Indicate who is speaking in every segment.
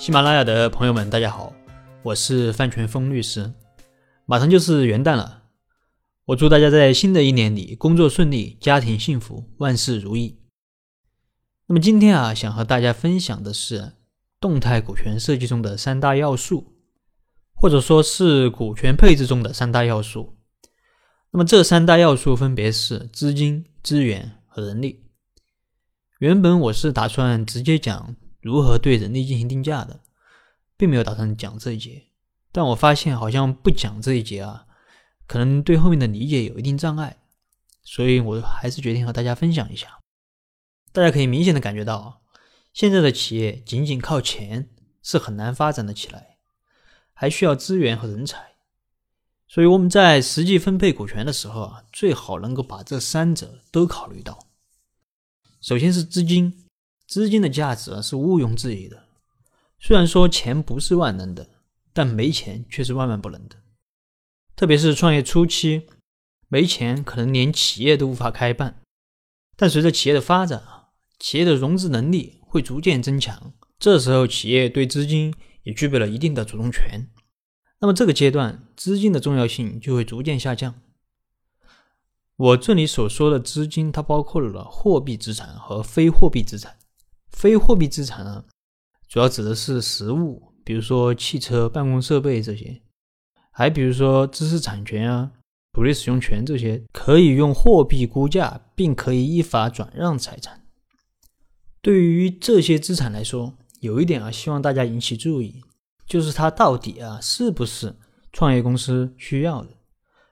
Speaker 1: 喜马拉雅的朋友们，大家好，我是范全峰律师。马上就是元旦了，我祝大家在新的一年里工作顺利，家庭幸福，万事如意。那么今天啊，想和大家分享的是动态股权设计中的三大要素，或者说是股权配置中的三大要素。那么这三大要素分别是资金、资源和人力。原本我是打算直接讲如何对人力进行定价的，并没有打算讲这一节。但我发现好像不讲这一节啊，可能对后面的理解有一定障碍，所以我还是决定和大家分享一下。大家可以明显的感觉到，现在的企业仅仅靠钱是很难发展的起来，还需要资源和人才。所以我们在实际分配股权的时候啊，最好能够把这三者都考虑到。首先是资金，资金的价值是毋庸置疑的。虽然说钱不是万能的，但没钱却是万万不能的。特别是创业初期，没钱可能连企业都无法开办。但随着企业的发展啊，企业的融资能力会逐渐增强，这时候企业对资金也具备了一定的主动权。那么这个阶段，资金的重要性就会逐渐下降。我这里所说的资金，它包括了货币资产和非货币资产。非货币资产呢，主要指的是实物，比如说汽车、办公设备这些；还比如说知识产权啊、土地使用权这些，可以用货币估价，并可以依法转让财产。对于这些资产来说，有一点啊，希望大家引起注意。就是它到底啊是不是创业公司需要的？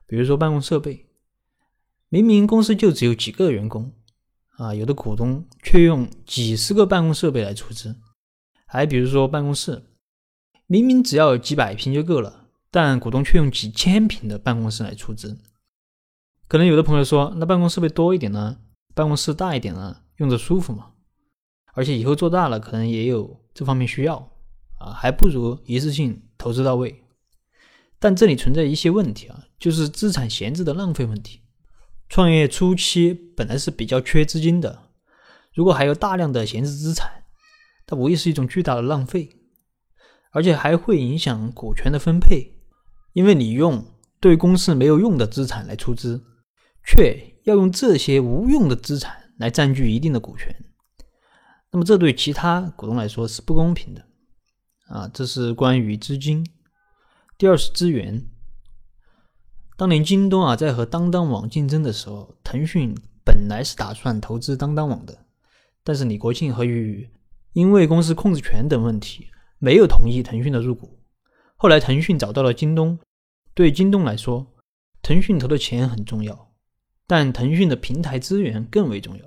Speaker 1: 比如说办公设备，明明公司就只有几个员工啊，有的股东却用几十个办公设备来出资；还比如说办公室，明明只要几百平就够了，但股东却用几千平的办公室来出资。可能有的朋友说，那办公设备多一点呢，办公室大一点呢，用着舒服嘛？而且以后做大了，可能也有这方面需要。啊，还不如一次性投资到位，但这里存在一些问题啊，就是资产闲置的浪费问题。创业初期本来是比较缺资金的，如果还有大量的闲置资产，它无疑是一种巨大的浪费，而且还会影响股权的分配，因为你用对公司没有用的资产来出资，却要用这些无用的资产来占据一定的股权，那么这对其他股东来说是不公平的。啊，这是关于资金。第二是资源。当年京东啊在和当当网竞争的时候，腾讯本来是打算投资当当网的，但是李国庆和俞渝因为公司控制权等问题，没有同意腾讯的入股。后来腾讯找到了京东，对京东来说，腾讯投的钱很重要，但腾讯的平台资源更为重要。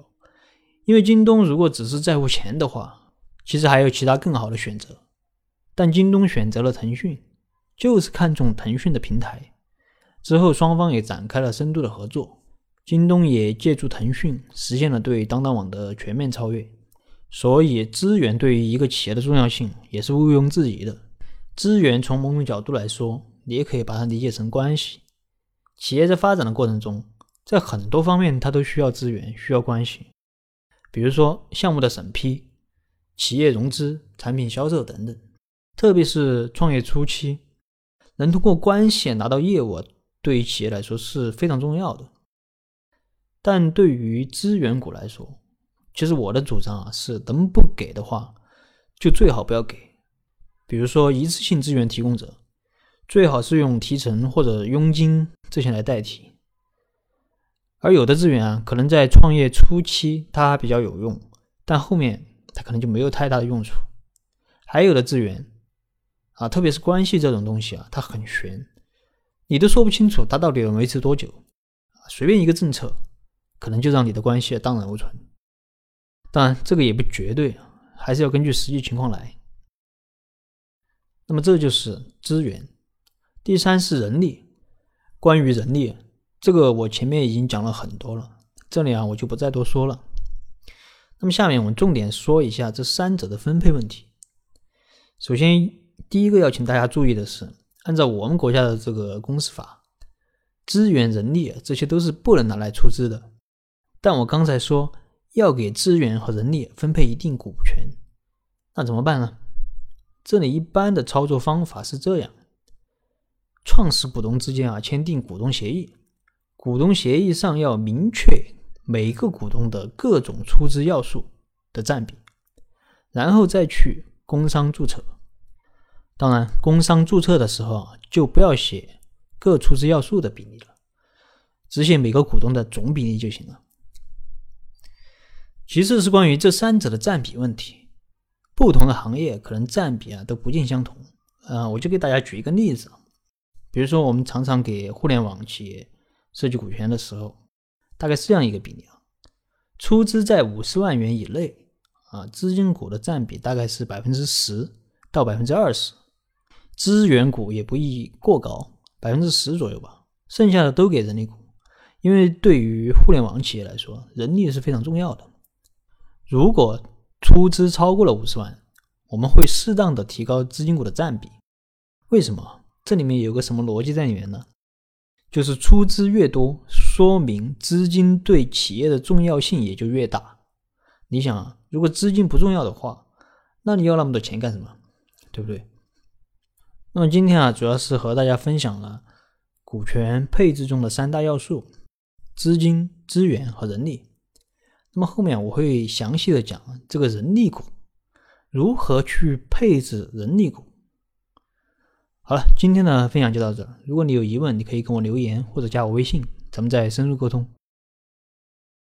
Speaker 1: 因为京东如果只是在乎钱的话，其实还有其他更好的选择。但京东选择了腾讯，就是看中腾讯的平台。之后双方也展开了深度的合作，京东也借助腾讯实现了对当当网的全面超越。所以资源对于一个企业的重要性也是毋庸置疑的。资源从某种角度来说，你也可以把它理解成关系。企业在发展的过程中，在很多方面它都需要资源，需要关系。比如说项目的审批、企业融资、产品销售等等。特别是创业初期，能通过关系拿到业务，对于企业来说是非常重要的。但对于资源股来说，其实我的主张啊是，能不给的话，就最好不要给。比如说一次性资源提供者，最好是用提成或者佣金这些来代替。而有的资源啊，可能在创业初期它比较有用，但后面它可能就没有太大的用处。还有的资源。啊，特别是关系这种东西啊，它很悬，你都说不清楚它到底能维持多久。啊，随便一个政策，可能就让你的关系荡然无存。当然，这个也不绝对，还是要根据实际情况来。那么这就是资源。第三是人力。关于人力，这个我前面已经讲了很多了，这里啊我就不再多说了。那么下面我们重点说一下这三者的分配问题。首先。第一个要请大家注意的是，按照我们国家的这个公司法，资源、人力这些都是不能拿来出资的。但我刚才说要给资源和人力分配一定股权，那怎么办呢？这里一般的操作方法是这样：创始股东之间啊签订股东协议，股东协议上要明确每个股东的各种出资要素的占比，然后再去工商注册。当然，工商注册的时候啊，就不要写各出资要素的比例了，只写每个股东的总比例就行了。其次是关于这三者的占比问题。不同的行业可能占比啊都不尽相同，呃，我就给大家举一个例子，比如说我们常常给互联网企业设计股权的时候，大概是这样一个比例啊，出资在五十万元以内啊，资金股的占比大概是百分之十到百分之二十，资源股也不宜过高，百分之十左右吧，剩下的都给人力股，因为对于互联网企业来说，人力是非常重要的，如果。出资超过了五十万，我们会适当的提高资金股的占比。为什么？这里面有个什么逻辑在里面呢？就是出资越多，说明资金对企业的重要性也就越大。你想啊，如果资金不重要的话，那你要那么多钱干什么？对不对？那么今天啊，主要是和大家分享了股权配置中的三大要素：资金、资源和人力。那么后面我会详细的讲这个人力股如何去配置人力股。好了，今天的分享就到这。如果你有疑问，你可以跟我留言或者加我微信，咱们再深入沟通。